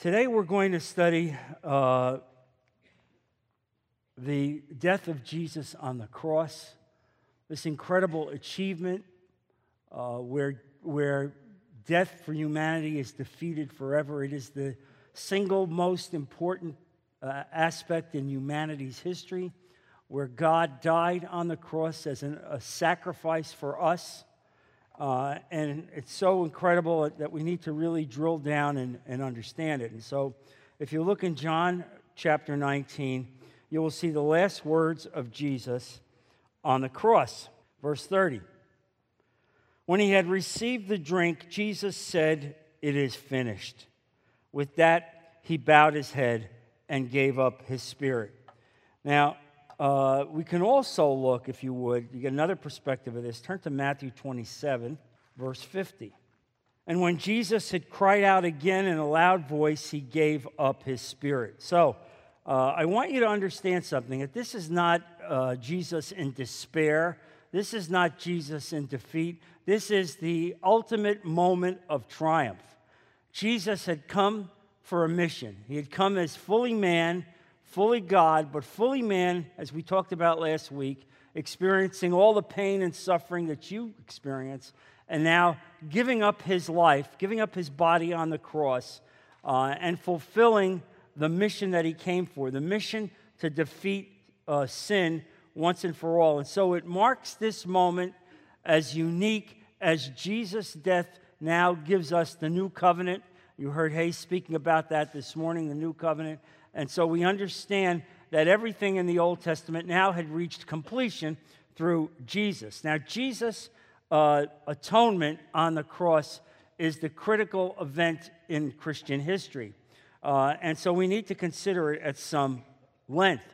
Today we're going to study uh, the death of Jesus on the cross, this incredible achievement uh, where, where death for humanity is defeated forever. It is the single most important uh, aspect in humanity's history where God died on the cross as an, a sacrifice for us. Uh, and it's so incredible that we need to really drill down and, and understand it. And so, if you look in John chapter 19, you will see the last words of Jesus on the cross. Verse 30. When he had received the drink, Jesus said, It is finished. With that, he bowed his head and gave up his spirit. Now, uh, we can also look, if you would, you get another perspective of this. Turn to Matthew 27, verse 50. And when Jesus had cried out again in a loud voice, he gave up his spirit. So, uh, I want you to understand something that this is not uh, Jesus in despair. This is not Jesus in defeat. This is the ultimate moment of triumph. Jesus had come for a mission. He had come as fully man fully God, but fully man, as we talked about last week, experiencing all the pain and suffering that you experience, and now giving up his life, giving up his body on the cross, uh, and fulfilling the mission that he came for the mission to defeat uh, sin once and for all. And so it marks this moment as unique as Jesus' death now gives us the new covenant. You heard Hayes speaking about that this morning, the new covenant. And so we understand that everything in the Old Testament now had reached completion through Jesus. Now, Jesus' uh, atonement on the cross is the critical event in Christian history. Uh, and so we need to consider it at some length.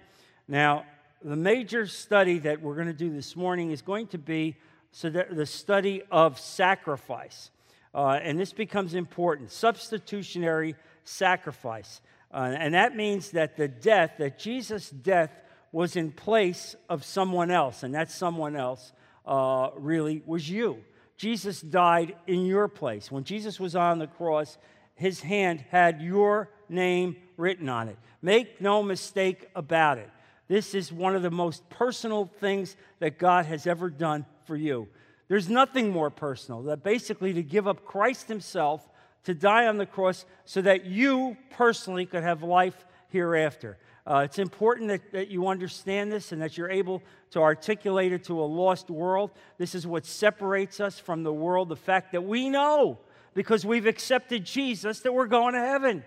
Now, the major study that we're going to do this morning is going to be so the study of sacrifice. Uh, and this becomes important substitutionary sacrifice. Uh, and that means that the death, that Jesus' death, was in place of someone else, and that someone else uh, really was you. Jesus died in your place. When Jesus was on the cross, his hand had your name written on it. Make no mistake about it. This is one of the most personal things that God has ever done for you. There's nothing more personal than basically to give up Christ Himself to die on the cross so that you personally could have life hereafter. Uh, it's important that, that you understand this and that you're able to articulate it to a lost world. This is what separates us from the world the fact that we know, because we've accepted Jesus, that we're going to heaven.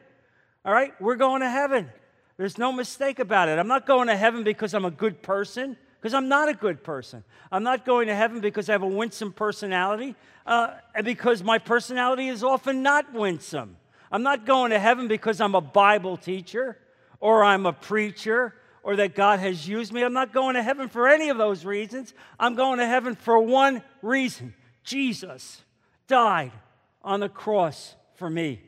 All right? We're going to heaven. There's no mistake about it. I'm not going to heaven because I'm a good person because I'm not a good person. I'm not going to heaven because I have a winsome personality, uh, and because my personality is often not winsome. I'm not going to heaven because I'm a Bible teacher or I'm a preacher or that God has used me. I'm not going to heaven for any of those reasons. I'm going to heaven for one reason Jesus died on the cross for me.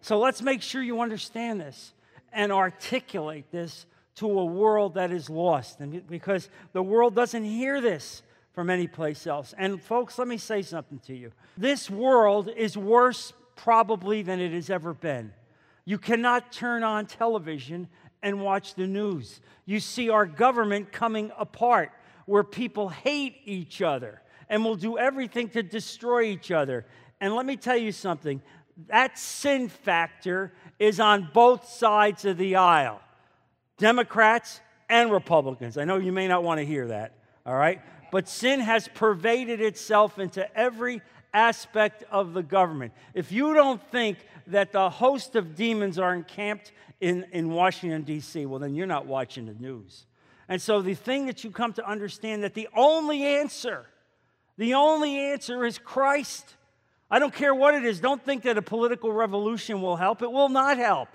So let's make sure you understand this and articulate this to a world that is lost. And because the world doesn't hear this from any place else. And folks, let me say something to you. This world is worse probably than it has ever been. You cannot turn on television and watch the news. You see our government coming apart where people hate each other and will do everything to destroy each other. And let me tell you something that sin factor is on both sides of the aisle. Democrats and Republicans. I know you may not want to hear that, all right? But sin has pervaded itself into every aspect of the government. If you don't think that the host of demons are encamped in, in Washington, D.C., well, then you're not watching the news. And so the thing that you come to understand that the only answer, the only answer is Christ. I don't care what it is. Don't think that a political revolution will help. It will not help.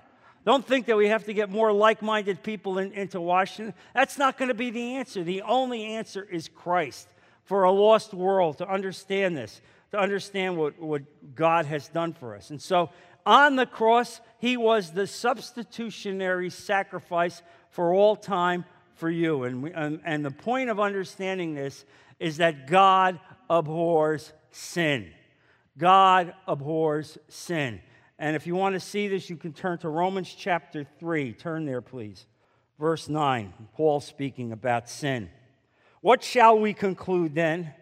Don't think that we have to get more like minded people in, into Washington. That's not going to be the answer. The only answer is Christ for a lost world to understand this, to understand what, what God has done for us. And so on the cross, he was the substitutionary sacrifice for all time for you. And, we, and, and the point of understanding this is that God abhors sin. God abhors sin. And if you want to see this, you can turn to Romans chapter 3. Turn there, please. Verse 9, Paul speaking about sin. What shall we conclude then?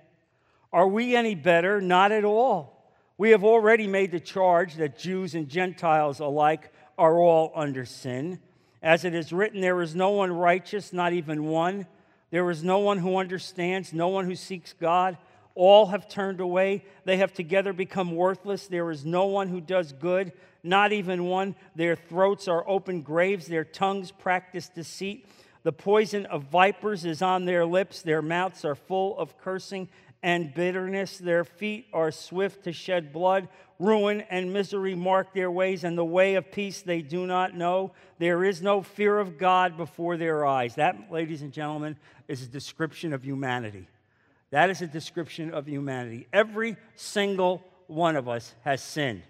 Are we any better? Not at all. We have already made the charge that Jews and Gentiles alike are all under sin. As it is written, there is no one righteous, not even one. There is no one who understands, no one who seeks God. All have turned away. They have together become worthless. There is no one who does good, not even one. Their throats are open graves. Their tongues practice deceit. The poison of vipers is on their lips. Their mouths are full of cursing and bitterness. Their feet are swift to shed blood. Ruin and misery mark their ways, and the way of peace they do not know. There is no fear of God before their eyes. That, ladies and gentlemen, is a description of humanity. That is a description of humanity. Every single one of us has sinned.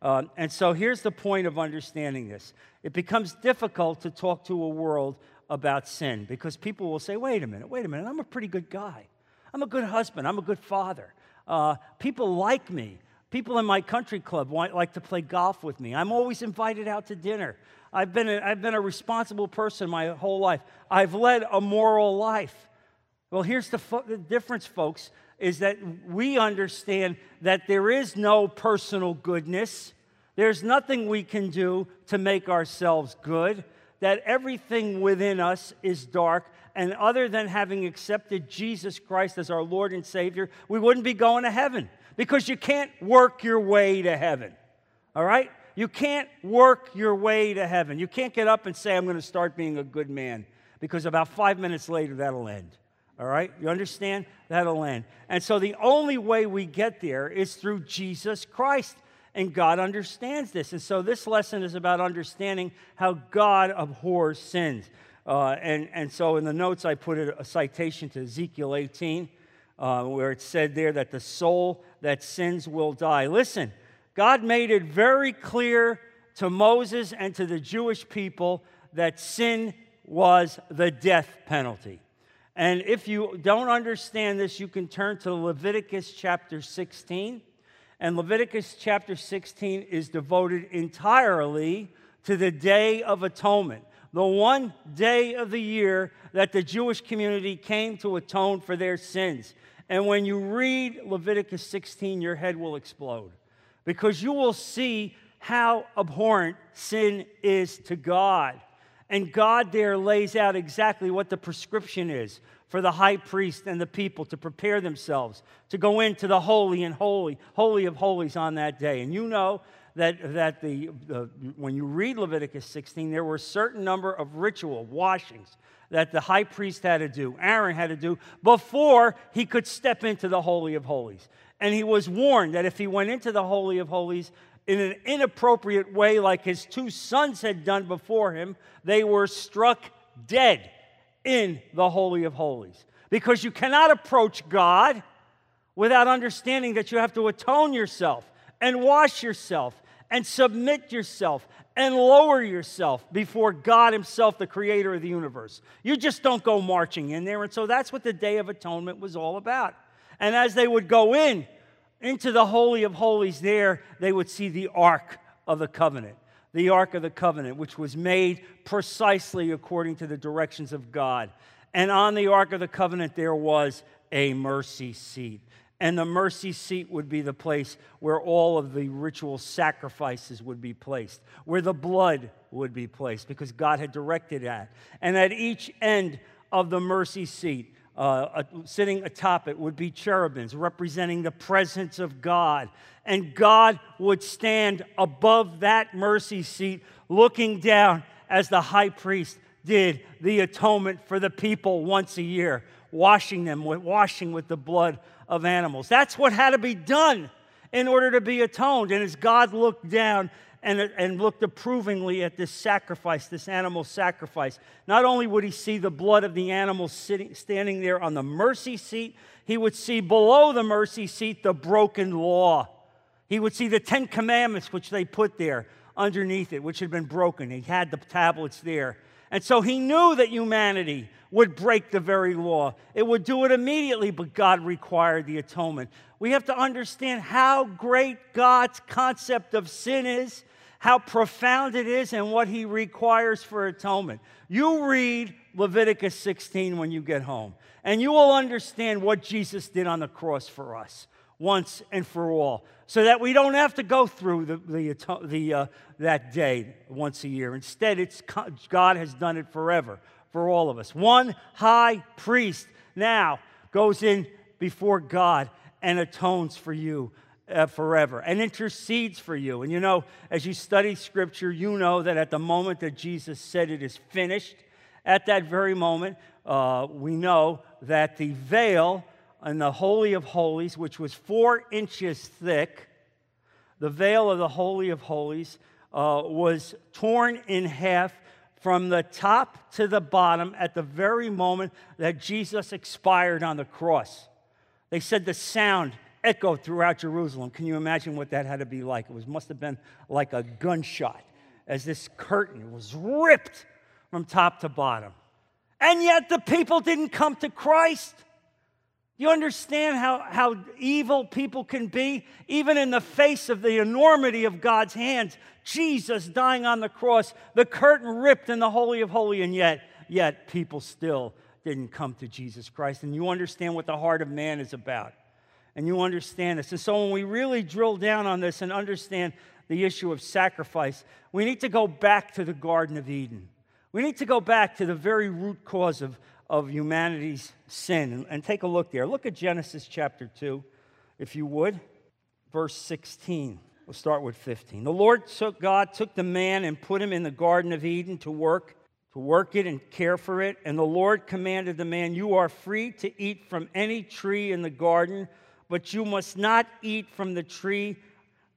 Um, and so here's the point of understanding this it becomes difficult to talk to a world about sin because people will say, wait a minute, wait a minute, I'm a pretty good guy. I'm a good husband. I'm a good father. Uh, people like me. People in my country club want, like to play golf with me. I'm always invited out to dinner. I've been, a, I've been a responsible person my whole life. I've led a moral life. Well, here's the, fo- the difference, folks, is that we understand that there is no personal goodness. There's nothing we can do to make ourselves good, that everything within us is dark. And other than having accepted Jesus Christ as our Lord and Savior, we wouldn't be going to heaven because you can't work your way to heaven. All right? You can't work your way to heaven. You can't get up and say, I'm going to start being a good man because about five minutes later, that'll end. All right? You understand? That'll end. And so the only way we get there is through Jesus Christ. And God understands this. And so this lesson is about understanding how God abhors sins. Uh, and, and so in the notes, I put a, citation to Ezekiel 18, uh, where it said there that the soul that sins will die. Listen, God made it very clear to Moses and to the Jewish people that sin was the death penalty. And if you don't understand this, you can turn to Leviticus chapter 16. And Leviticus chapter 16 is devoted entirely to the Day of Atonement, the one day of the year that the Jewish community came to atone for their sins. And when you read Leviticus 16, your head will explode because you will see how abhorrent sin is to God. And God there lays out exactly what the prescription is for the high priest and the people to prepare themselves to go into the holy and holy, holy of holies on that day. And you know that, that the, the, when you read Leviticus 16, there were a certain number of ritual washings that the high priest had to do, Aaron had to do, before he could step into the Holy of Holies. And he was warned that if he went into the Holy of Holies in an inappropriate way, like his two sons had done before him, they were struck dead in the Holy of Holies. Because you cannot approach God without understanding that you have to atone yourself and wash yourself and submit yourself and lower yourself before God Himself, the creator of the universe. You just don't go marching in there. And so that's what the Day of Atonement was all about. And as they would go in, into the Holy of Holies, there they would see the Ark of the Covenant. The Ark of the Covenant, which was made precisely according to the directions of God. And on the Ark of the Covenant, there was a mercy seat. And the mercy seat would be the place where all of the ritual sacrifices would be placed, where the blood would be placed, because God had directed that. And at each end of the mercy seat, uh, sitting atop it would be cherubims representing the presence of God. And God would stand above that mercy seat, looking down as the high priest did the atonement for the people once a year, washing them, washing with the blood of animals. That's what had to be done in order to be atoned. And as God looked down and, and looked approvingly at this sacrifice, this animal sacrifice. Not only would he see the blood of the animal sitting, standing there on the mercy seat, he would see below the mercy seat the broken law. He would see the Ten Commandments, which they put there underneath it, which had been broken. He had the tablets there. And so he knew that humanity would break the very law. It would do it immediately, but God required the atonement. We have to understand how great God's concept of sin is how profound it is and what he requires for atonement. You read Leviticus 16 when you get home, and you will understand what Jesus did on the cross for us once and for all, so that we don't have to go through the, the, the uh, that day once a year. Instead, it's God has done it forever for all of us. One high priest now goes in before God and atones for you uh, forever and intercedes for you. And you know, as you study scripture, you know that at the moment that Jesus said it is finished, at that very moment, uh, we know that the veil in the Holy of Holies, which was four inches thick, the veil of the Holy of Holies uh, was torn in half from the top to the bottom at the very moment that Jesus expired on the cross. They said the sound echoed throughout Jerusalem. Can you imagine what that had to be like? It was, must have been like a gunshot as this curtain was ripped from top to bottom. And yet the people didn't come to Christ. You understand how, how evil people can be? Even in the face of the enormity of God's hands, Jesus dying on the cross, the curtain ripped in the Holy of Holies, and yet, yet people still didn't come to Jesus Christ. And you understand what the heart of man is about. And you understand this. And so when we really drill down on this and understand the issue of sacrifice, we need to go back to the Garden of Eden. We need to go back to the very root cause of, of humanity's sin and, and take a look there. Look at Genesis chapter 2, if you would, verse 16. We'll start with 15. The Lord took God took the man and put him in the garden of Eden to work to work it and care for it. And the Lord commanded the man, "You are free to eat from any tree in the garden, but you must not eat from the tree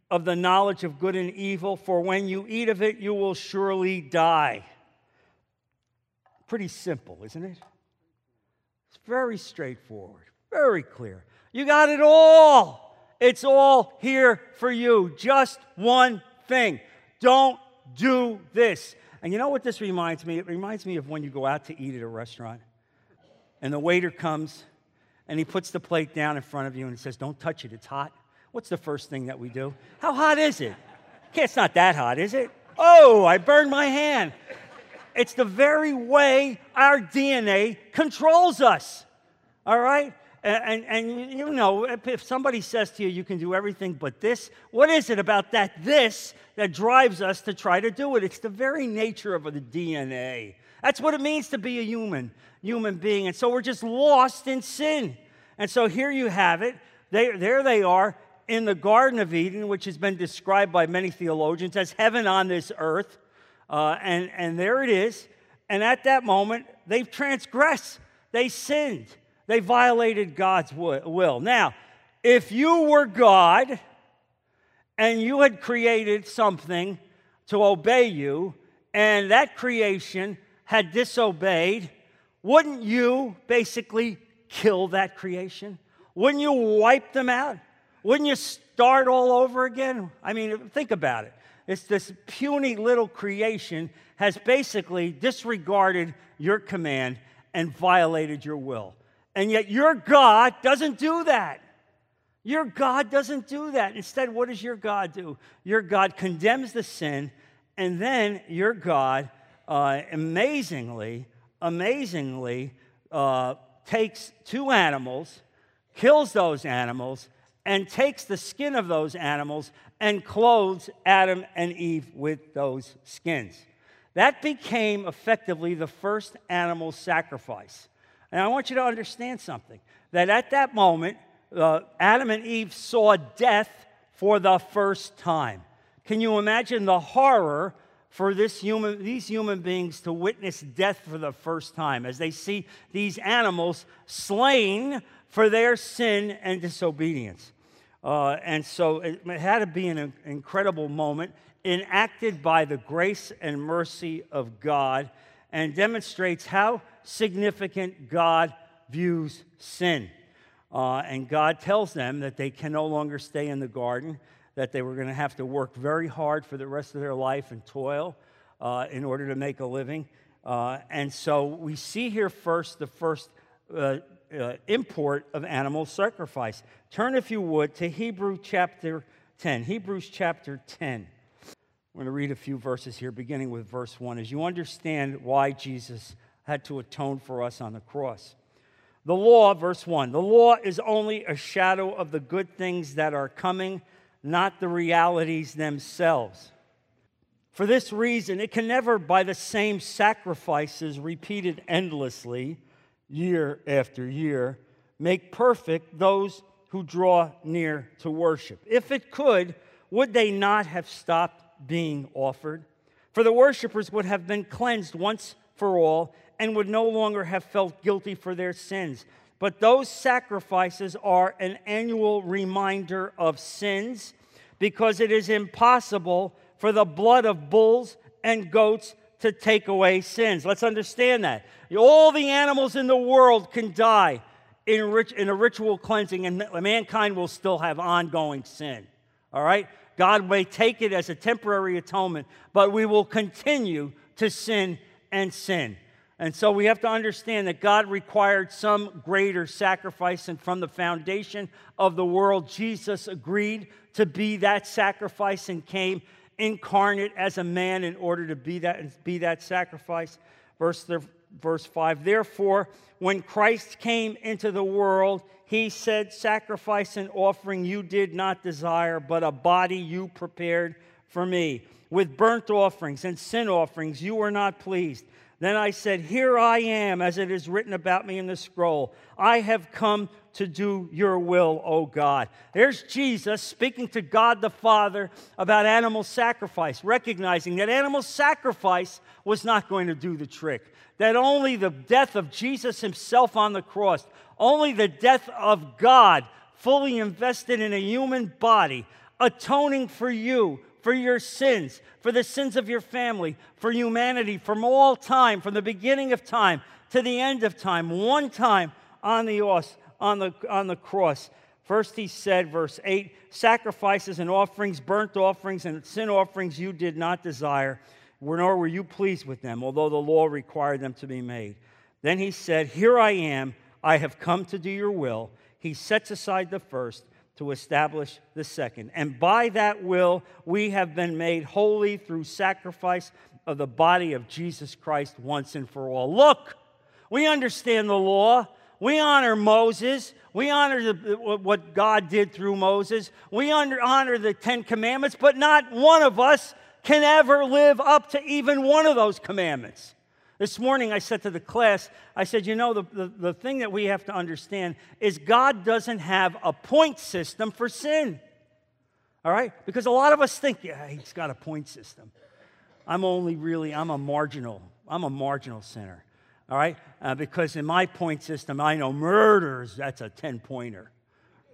of the knowledge of good and evil, for when you eat of it, you will surely die." Pretty simple, isn't it? It's very straightforward, very clear. You got it all. It's all here for you. Just one thing. Don't do this. And you know what this reminds me? It reminds me of when you go out to eat at a restaurant and the waiter comes and he puts the plate down in front of you and says, Don't touch it, it's hot. What's the first thing that we do? How hot is it? Okay, it's not that hot, is it? Oh, I burned my hand. It's the very way our DNA controls us. All right? And, and, and, you know, if somebody says to you, you can do everything but this, what is it about that this that drives us to try to do it? It's the very nature of the DNA. That's what it means to be a human, human being. And so we're just lost in sin. And so here you have it. They, there they are in the Garden of Eden, which has been described by many theologians as heaven on this earth. Uh, and, and there it is. And at that moment, they've transgressed, they sinned, they violated God's will. Now, if you were God and you had created something to obey you, and that creation had disobeyed, wouldn't you basically kill that creation? Wouldn't you wipe them out? Wouldn't you start all over again? I mean, think about it. It's this puny little creation has basically disregarded your command and violated your will. And yet your God doesn't do that. Your God doesn't do that. Instead, what does your God do? Your God condemns the sin, and then your God uh, amazingly, amazingly uh, takes two animals, kills those animals, and takes the skin of those animals and clothes Adam and Eve with those skins. That became effectively the first animal sacrifice. And I want you to understand something that at that moment, uh, Adam and Eve saw death for the first time. Can you imagine the horror for this human, these human beings to witness death for the first time as they see these animals slain for their sin and disobedience? Uh, and so it, it had to be an incredible moment, enacted by the grace and mercy of God, and demonstrates how significant God views sin. Uh, and God tells them that they can no longer stay in the garden, that they were going to have to work very hard for the rest of their life and toil uh, in order to make a living. Uh, and so we see here first the first uh, uh, import of animal sacrifice. Turn, if you would, to Hebrew chapter 10. Hebrews chapter 10. I'm going to read a few verses here, beginning with verse 1, as you understand why Jesus had to atone for us on the cross. The law, verse 1, the law is only a shadow of the good things that are coming, not the realities themselves. For this reason, it can never, by the same sacrifices repeated endlessly, year after year, make perfect those who draw near to worship. If it could, would they not have stopped being offered? For the worshippers would have been cleansed once for all and would no longer have felt guilty for their sins. But those sacrifices are an annual reminder of sins because it is impossible for the blood of bulls and goats to take away sins. Let's understand that. All the animals in the world can die in, in a ritual cleansing, and mankind will still have ongoing sin. All right? God may take it as a temporary atonement, but we will continue to sin and sin. And so we have to understand that God required some greater sacrifice, and from the foundation of the world, Jesus agreed to be that sacrifice and came incarnate as a man in order to be that, be that sacrifice. Verse, verse 5 Therefore, when Christ came into the world, he said, Sacrifice and offering you did not desire, but a body you prepared for me. With burnt offerings and sin offerings you were not pleased. Then I said, Here I am, as it is written about me in the scroll. I have come to do your will, O God. There's Jesus speaking to God the Father about animal sacrifice, recognizing that animal sacrifice was not going to do the trick, that only the death of Jesus himself on the cross, only the death of God fully invested in a human body, atoning for you for your sins, for the sins of your family, for humanity from all time, from the beginning of time to the end of time, one time on the, on the, on the cross. First, he said, verse 8 sacrifices and offerings, burnt offerings, and sin offerings you did not desire, nor were you pleased with them, although the law required them to be made. Then he said, Here I am, I have come to do your will. He sets aside the first to establish the second. And by that will, we have been made holy through sacrifice of the body of Jesus Christ once and for all. Look, we understand the law. We honor Moses. We honor the, what God did through Moses. We honor, honor the Ten Commandments, but not one of us can ever live up to even one of those commandments. This morning I said to the class, I said, you know, the, the, the, thing that we have to understand is God doesn't have a point system for sin. All right? Because a lot of us think, yeah, he's got a point system. I'm only really, I'm a marginal, I'm a marginal sinner. All right? Uh, because in my point system, I know murders, that's a 10 pointer.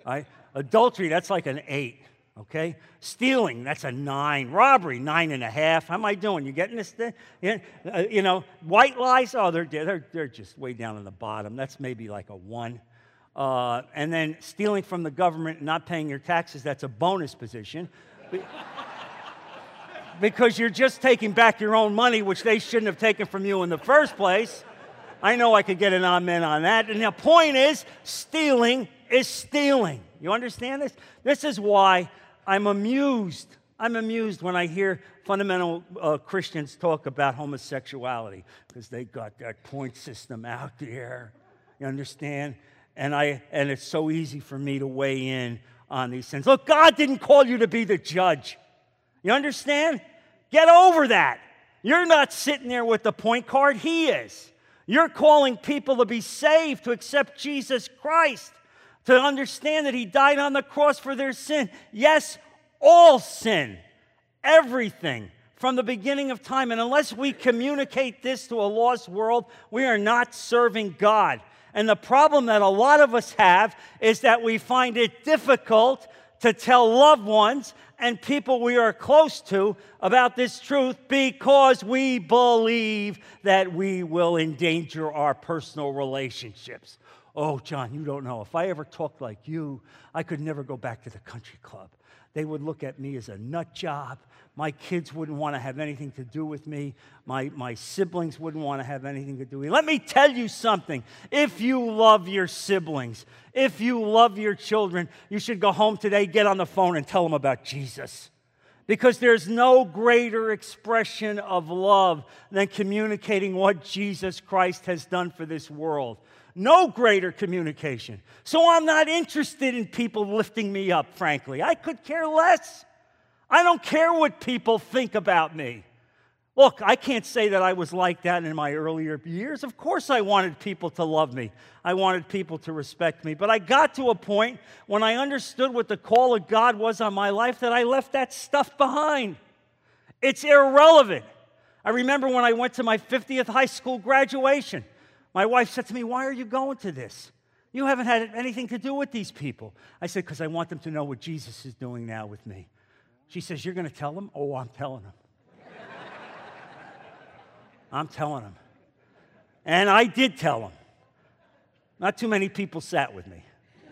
Right? Adultery, that's like an eight okay? Stealing, that's a nine. Robbery, nine and a half. How am I doing? You getting this thing? Uh, you know, white lies, oh, they're, they're, they're just way down in the bottom. That's maybe like a one. Uh, and then stealing from the government not paying your taxes, that's a bonus position. because you're just taking back your own money, which they shouldn't have taken from you in the first place. I know I could get an amen on that. And the point is, stealing is stealing. You understand this? This is why I'm amused. I'm amused when I hear fundamental uh, Christians talk about homosexuality because they got that point system out there. You understand? And, I, and it's so easy for me to weigh in on these things. Look, God didn't call you to be the judge. You understand? Get over that. You're not sitting there with the point card, He is. You're calling people to be saved, to accept Jesus Christ to understand that he died on the cross for their sin. Yes, all sin, everything from the beginning of time. And unless we communicate this to a lost world, we are not serving God. And the problem that a lot of us have is that we find it difficult to tell loved ones and people we are close to about this truth because we believe that we will endanger our personal relationships. Oh, John, you don't know. If I ever talked like you, I could never go back to the country club. They would look at me as a nut job. My kids wouldn't want to have anything to do with me. My, my siblings wouldn't want to have anything to do with me. Let me tell you something. If you love your siblings, if you love your children, you should go home today, get on the phone, and tell them about Jesus. Because there's no greater expression of love than communicating what Jesus Christ has done for this world. No greater communication. So I'm not interested in people lifting me up, frankly. I could care less. I don't care what people think about me. Look, I can't say that I was like that in my earlier years. Of course, I wanted people to love me. I wanted people to respect me. But I got to a point when I understood what the call of God was on my life that I left that stuff behind. It's irrelevant. I remember when I went to my 50th high school graduation, my wife said to me, Why are you going to this? You haven't had anything to do with these people. I said, Because I want them to know what Jesus is doing now with me. She says, You're going to tell them? Oh, I'm telling them. I'm telling them. And I did tell them. Not too many people sat with me.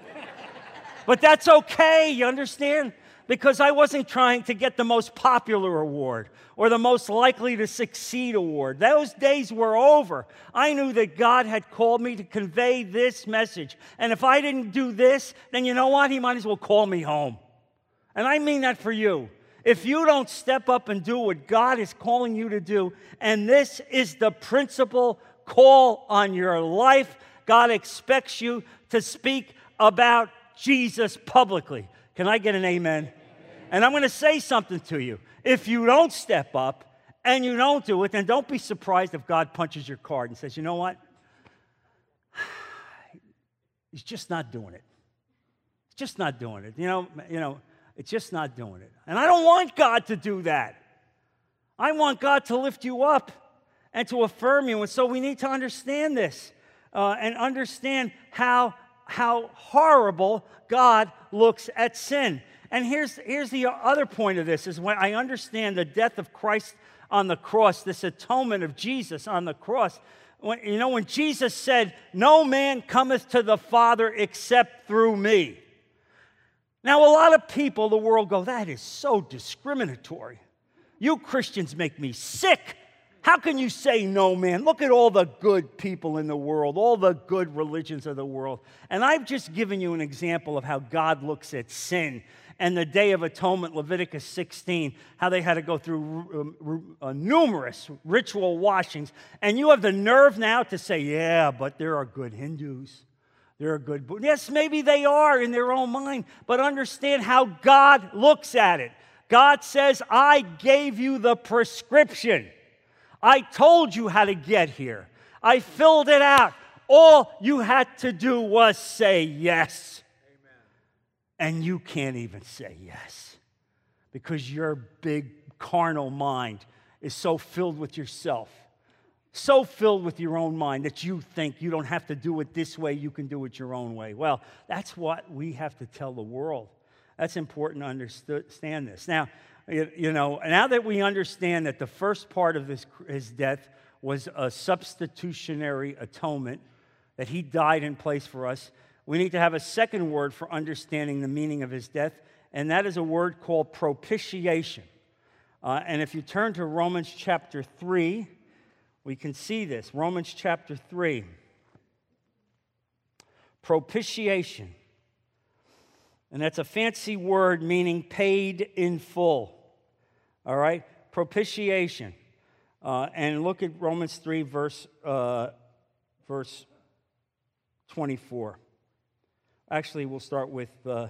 but that's okay, you understand? Because I wasn't trying to get the most popular award or the most likely to succeed award. Those days were over. I knew that God had called me to convey this message. And if I didn't do this, then you know what? He might as well call me home. And I mean that for you. If you don't step up and do what God is calling you to do, and this is the principal call on your life, God expects you to speak about Jesus publicly. Can I get an amen? amen. And I'm going to say something to you. If you don't step up and you don't do it, then don't be surprised if God punches your card and says, you know what? He's just not doing it. He's just not doing it. You know, you know, it's just not doing it. And I don't want God to do that. I want God to lift you up and to affirm you. And so we need to understand this uh, and understand how, how horrible God looks at sin. And here's, here's the other point of this is when I understand the death of Christ on the cross, this atonement of Jesus on the cross. When, you know, when Jesus said, No man cometh to the Father except through me. Now, a lot of people, the world go, that is so discriminatory. You Christians make me sick. How can you say no, man? Look at all the good people in the world, all the good religions of the world. And I've just given you an example of how God looks at sin and the Day of Atonement, Leviticus 16, how they had to go through um, uh, numerous ritual washings. And you have the nerve now to say, yeah, but there are good Hindus. There are good. Yes, maybe they are in their own mind, but understand how God looks at it. God says, I gave you the prescription. I told you how to get here. I filled it out. All you had to do was say yes. Amen. And you can't even say yes because your big carnal mind is so filled with yourself so filled with your own mind that you think you don't have to do it this way, you can do it your own way. Well, that's what we have to tell the world. That's important to understand this. Now, you know, now that we understand that the first part of this, his death was a substitutionary atonement, that he died in place for us, we need to have a second word for understanding the meaning of his death, and that is a word called propitiation. Uh, and if you turn to Romans chapter 3, we can see this. Romans chapter 3. Propitiation. And that's a fancy word meaning paid in full. All right? Propitiation. Uh, and look at Romans 3, verse, uh, verse 24. Actually, we'll start with uh,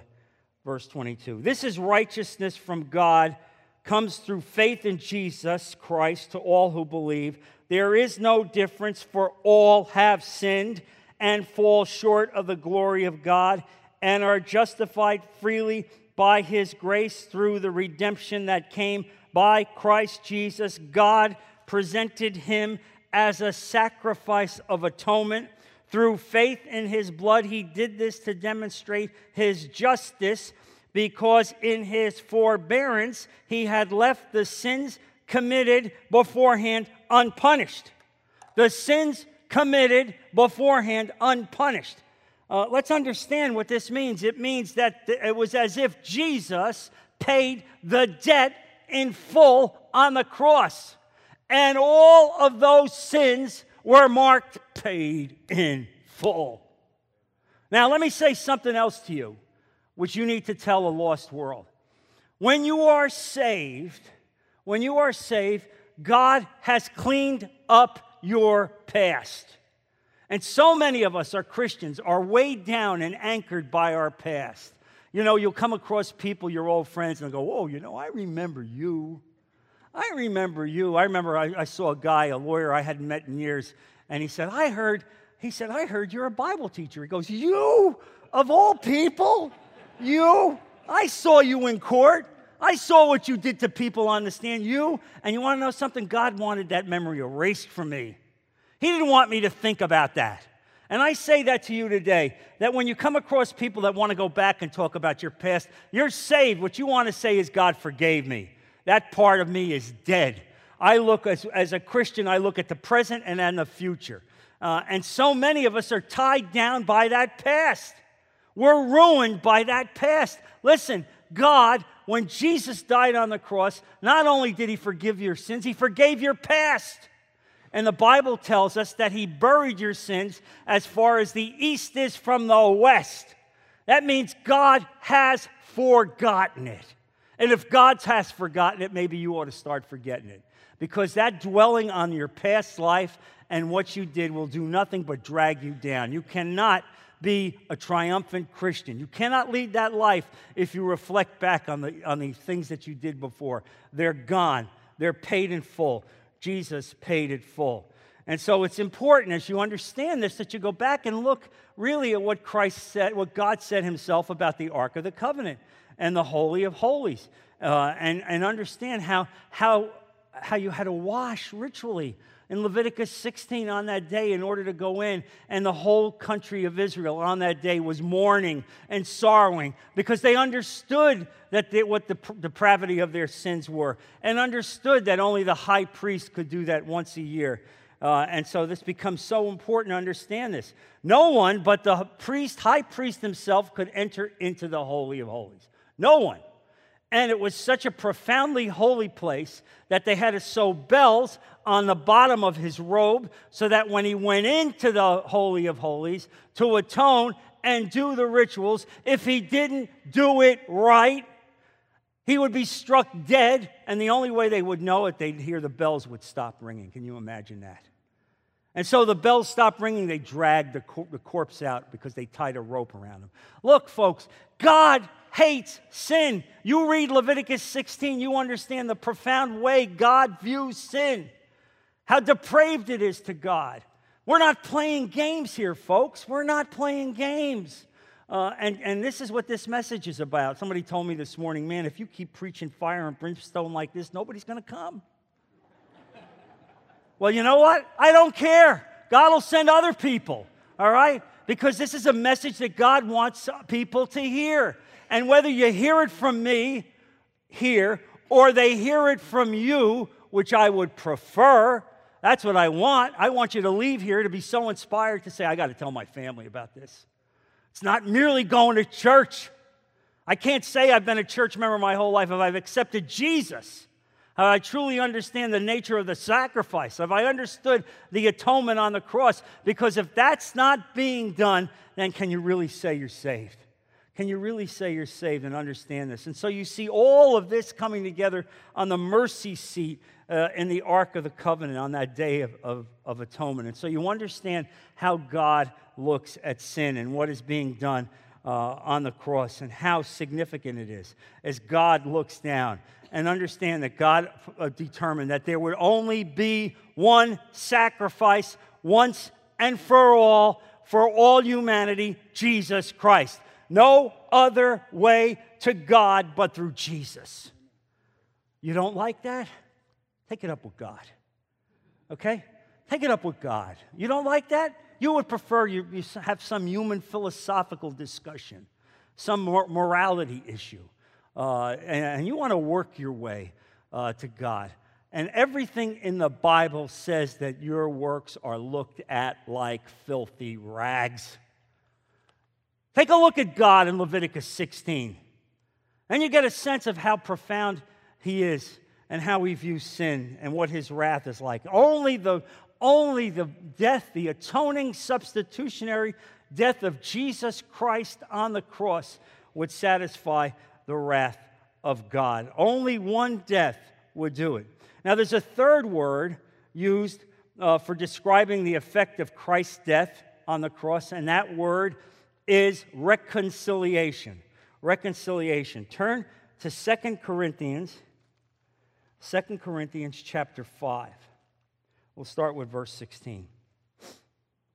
verse 22. This is righteousness from God, comes through faith in Jesus Christ to all who believe there is no difference, for all have sinned and fall short of the glory of God and are justified freely by his grace through the redemption that came by Christ Jesus. God presented him as a sacrifice of atonement. Through faith in his blood, he did this to demonstrate his justice because in his forbearance he had left the sins committed beforehand unpunished. The sins committed beforehand unpunished. Uh, let's understand what this means. It means that it was as if Jesus paid the debt in full on the cross. And all of those sins were marked paid in full. Now, let me say something else to you, which you need to tell a lost world. When you are saved, when you are saved, God has cleaned up your past. And so many of us, are Christians, are weighed down and anchored by our past. You know, you'll come across people, your old friends, and go, Oh, you know, I remember you. I remember you. I remember I, I, saw a guy, a lawyer I hadn't met in years, and he said, I heard, he said, I heard you're a Bible teacher. He goes, You, of all people, you, I saw you in court. I saw what you did to people on the stand. You, and you want to know something? God wanted that memory erased from me. He didn't want me to think about that. And I say that to you today that when you come across people that want to go back and talk about your past, you're saved. What you want to say is, God forgave me. That part of me is dead. I look, as, as a Christian, I look at the present and then the future. Uh, and so many of us are tied down by that past. We're ruined by that past. Listen, God, when Jesus died on the cross, not only did he forgive your sins, he forgave your past. And the Bible tells us that He buried your sins as far as the east is from the west. That means God has forgotten it. And if God has forgotten it, maybe you ought to start forgetting it. Because that dwelling on your past life and what you did will do nothing but drag you down. You cannot be a triumphant Christian. You cannot lead that life if you reflect back on the, on the things that you did before. They're gone, they're paid in full. Jesus paid it full. And so it's important as you understand this that you go back and look really at what Christ said, what God said himself about the Ark of the Covenant and the Holy of Holies, uh, and, and understand how, how, how you had to wash ritually in Leviticus 16 on that day in order to go in, and the whole country of Israel on that day was mourning and sorrowing because they understood that they, what the depravity of their sins were and understood that only the high priest could do that once a year. Uh, and so this becomes so important to understand this. No one but the priest, high priest himself, could enter into the Holy of Holies. No one. And it was such a profoundly holy place that they had to sew bells on the bottom of his robe so that when he went into the Holy of Holies to atone and do the rituals, if he didn't do it right, he would be struck dead. And the only way they would know it, they'd hear the bells would stop ringing. Can you imagine that? And so the bells stopped ringing. They dragged the, cor- the corpse out because they tied a rope around him. Look, folks, God hates sin. You read Leviticus 16, you understand the profound way God views sin, how depraved it is to God. We're not playing games here, folks. We're not playing games. Uh, and, and this is what this message is about. Somebody told me this morning, man, if you keep preaching fire and brimstone like this, nobody's going to come. well, you know what? I don't care. God will send other people, all right? Because this is a message that God wants people to hear. And whether you hear it from me here or they hear it from you, which I would prefer, that's what I want. I want you to leave here to be so inspired to say, I got to tell my family about this. It's not merely going to church. I can't say I've been a church member my whole life if I've accepted Jesus. Have I truly understand the nature of the sacrifice? Have I understood the atonement on the cross? Because if that's not being done, then can you really say you're saved? Can you really say you're saved and understand this? And so you see all of this coming together on the mercy seat uh, in the Ark of the Covenant on that day of, of, of atonement. And so you understand how God looks at sin and what is being done uh, on the cross and how significant it is as God looks down and understand that God uh, determined that there would only be one sacrifice once and for all for all humanity, Jesus Christ no other way to God but through Jesus. You don't like that? Take it up with God. Okay? Take it up with God. You don't like that? You would prefer you, you have some human philosophical discussion, some morality issue, uh, and, and, you want to work your way uh, to God. And everything in the Bible says that your works are looked at like filthy rags. Take a look at God in Leviticus 16, and you get a sense of how profound He is and how He views sin and what His wrath is like. Only the, only the death, the atoning, substitutionary death of Jesus Christ on the cross would satisfy the wrath of God. Only one death would do it. Now, there's a third word used uh, for describing the effect of Christ's death on the cross, and that word is reconciliation. Reconciliation. Turn to Second Corinthians, Second Corinthians chapter 5. We'll start with verse 16.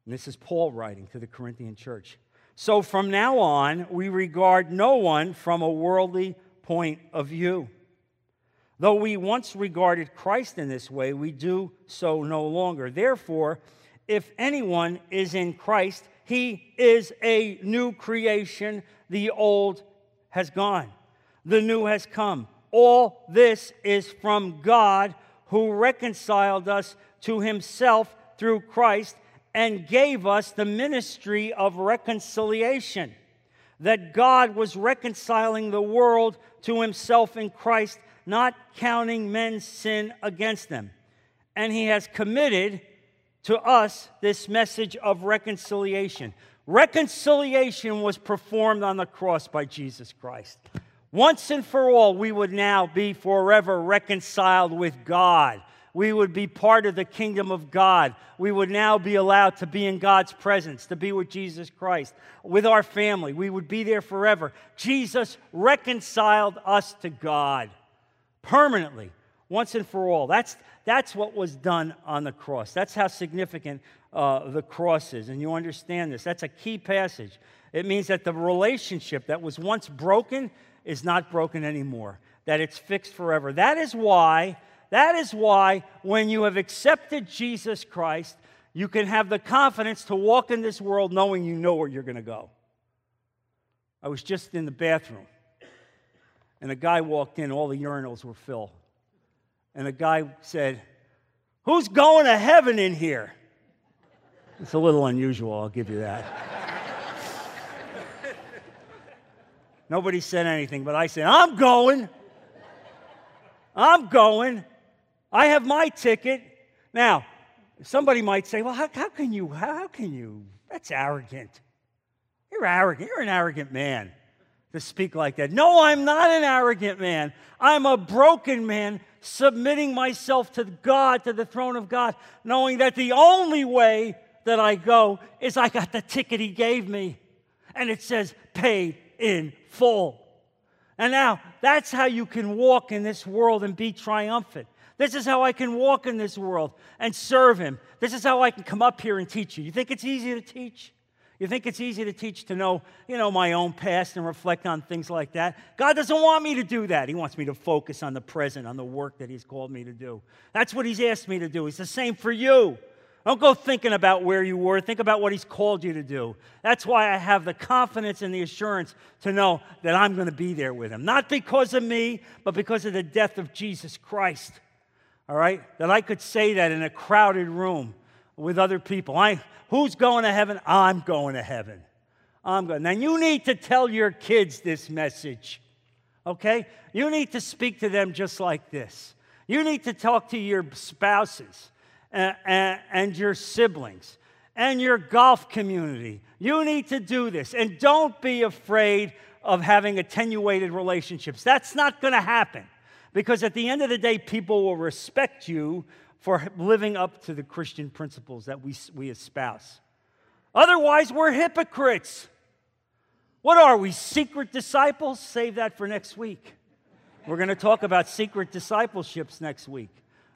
And this is Paul writing to the Corinthian church. So from now on, we regard no one from a worldly point of view. Though we once regarded Christ in this way, we do so no longer. Therefore, if anyone is in Christ, he is a new creation. The old has gone, the new has come. All this is from God who reconciled us to himself through Christ and gave us the ministry of reconciliation. That God was reconciling the world to himself in Christ not counting men's sin against them. And he has committed to us this message of reconciliation. Reconciliation was performed on the cross by Jesus Christ. Once and for all, we would now be forever reconciled with God. We would be part of the kingdom of God. We would now be allowed to be in God's presence, to be with Jesus Christ, with our family. We would be there forever. Jesus reconciled us to God permanently, once and for all. That's, that's what was done on the cross. That's how significant uh, the cross is. And you understand this. That's a key passage. It means that the relationship that was once broken is not broken anymore, that it's fixed forever. That is why, that is why when you have accepted Jesus Christ, you can have the confidence to walk in this world knowing you know where you're going to go. I was just in the bathroom and a guy walked in, all the urinals were filled. And a guy said, Who's going to heaven in here? It's a little unusual, I'll give you that. Nobody said anything, but I said, I'm going. I'm going. I have my ticket. Now, somebody might say, well, how, how can you, how, how can you? That's arrogant. You're arrogant. You're an arrogant man to speak like that. No, I'm not an arrogant man. I'm a broken man submitting myself to God, to the throne of God, knowing that the only way that I go is I got the ticket He gave me, and it says paid in full. And now that's how you can walk in this world and be triumphant. This is how I can walk in this world and serve Him. This is how I can come up here and teach you. You think it's easy to teach? You think it's easy to teach to know, you know, my own past and reflect on things like that? God doesn't want me to do that. He wants me to focus on the present, on the work that He's called me to do. That's what He's asked me to do. It's the same for you. Don't go thinking about where you were. Think about what He's called you to do. That's why I have the confidence and the assurance to know that I'm going to be there with Him. Not because of me, but because of the death of Jesus Christ. All right? That I could say that in a crowded room with other people. I, Who's going to heaven? I'm going to heaven. I'm going. Now, you need to tell your kids this message, okay? You need to speak to them just like this. You need to talk to your spouses and, and, and your siblings and your golf community. You need to do this. And don't be afraid of having attenuated relationships. That's not going to happen because at the end of the day, people will respect you for living up to the Christian principles that we, we espouse. Otherwise, we're hypocrites. What are we, secret disciples? Save that for next week. We're going to talk about secret discipleships next week.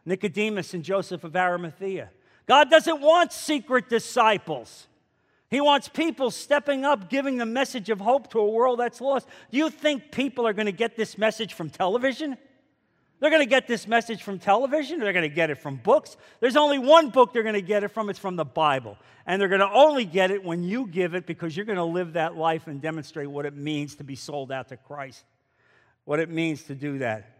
Nicodemus and Joseph of Arimathea. God doesn't want secret disciples. He wants people stepping up, giving the message of hope to a world that's lost. Do you think people are going to get this message from television? They're going to get this message from television, they're going to get it from books. There's only one book they're going to get it from, it's from the Bible. And they're going to only get it when you give it because you're going to live that life and demonstrate what it means to be sold out to Christ, what it means to do that.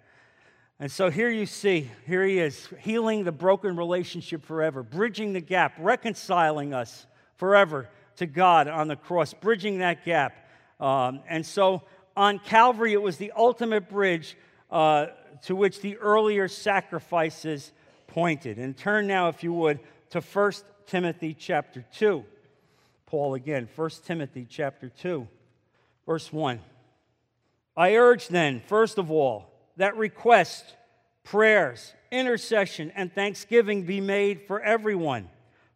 And so here you see, here he is, healing the broken relationship forever, bridging the gap, reconciling us forever to God on the cross, bridging that gap. Um, and so on Calvary, it was the ultimate bridge. Uh, to which the earlier sacrifices pointed. And turn now, if you would, to 1 Timothy chapter 2. Paul again, 1 Timothy chapter 2, verse 1. I urge then, first of all, that requests, prayers, intercession, and thanksgiving be made for everyone,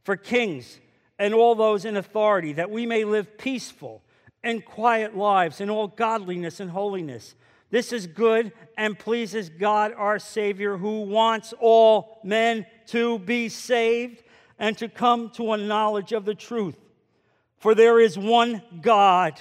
for kings and all those in authority, that we may live peaceful and quiet lives in all godliness and holiness. This is good and pleases God our Savior, who wants all men to be saved and to come to a knowledge of the truth. For there is one God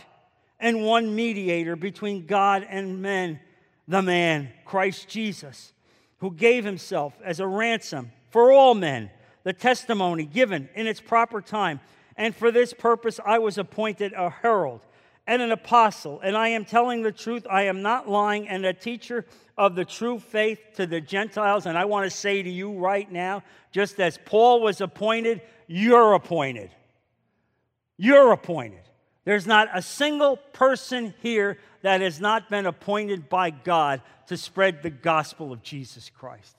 and one mediator between God and men, the man, Christ Jesus, who gave himself as a ransom for all men, the testimony given in its proper time. And for this purpose I was appointed a herald and an apostle, and I am telling the truth, I am not lying, and a teacher of the true faith to the Gentiles. And I want to say to you right now, just as Paul was appointed, you're appointed. You're appointed. There's not a single person here that has not been appointed by God to spread the gospel of Jesus Christ.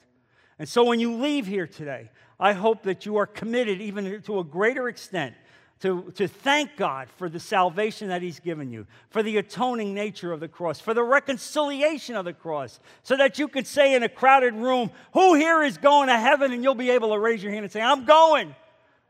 And so when you leave here today, I hope that you are committed, even to a greater extent, to, to thank God for the salvation that He's given you, for the atoning nature of the cross, for the reconciliation of the cross, so that you could say in a crowded room, Who here is going to heaven? And you'll be able to raise your hand and say, I'm going.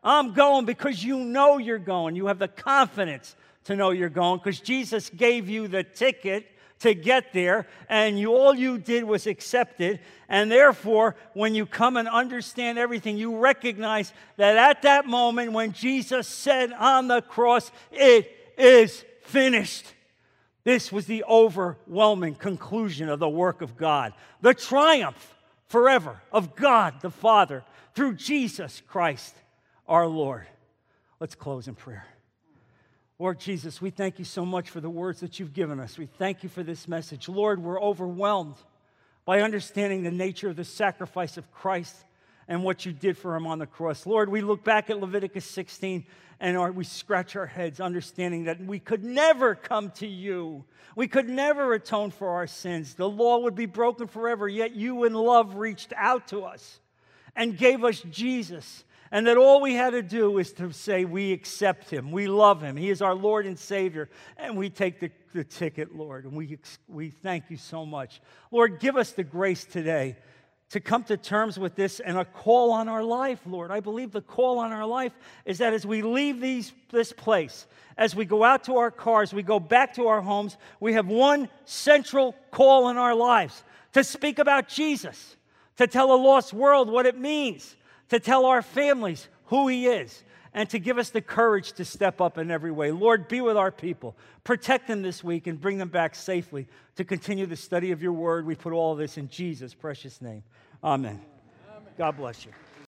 I'm going because you know you're going. You have the confidence to know you're going because Jesus gave you the ticket to get there, and you, all you did was accept it. And therefore, when you come and understand everything, you recognize that at that moment when Jesus said on the cross, It is finished. This was the overwhelming conclusion of the work of God, the triumph forever of God the Father through Jesus Christ our Lord. Let's close in prayer. Lord Jesus, we thank you so much for the words that you've given us. We thank you for this message. Lord, we're overwhelmed by understanding the nature of the sacrifice of Christ and what you did for him on the cross. Lord, we look back at Leviticus 16 and we scratch our heads, understanding that we could never come to you. We could never atone for our sins. The law would be broken forever, yet you in love reached out to us and gave us Jesus and that all we had to do is to say, We accept him, we love him, he is our Lord and Savior, and we take the, the ticket, Lord. And we, we thank you so much. Lord, give us the grace today to come to terms with this and a call on our life, Lord. I believe the call on our life is that as we leave these, this place, as we go out to our cars, we go back to our homes, we have one central call in our lives to speak about Jesus, to tell a lost world what it means to tell our families who He is, and to give us the courage to step up in every way. Lord, be with our people. Protect them this week and bring them back safely to continue the study of your word. We put all of this in Jesus' precious name. Amen. Amen. God bless you.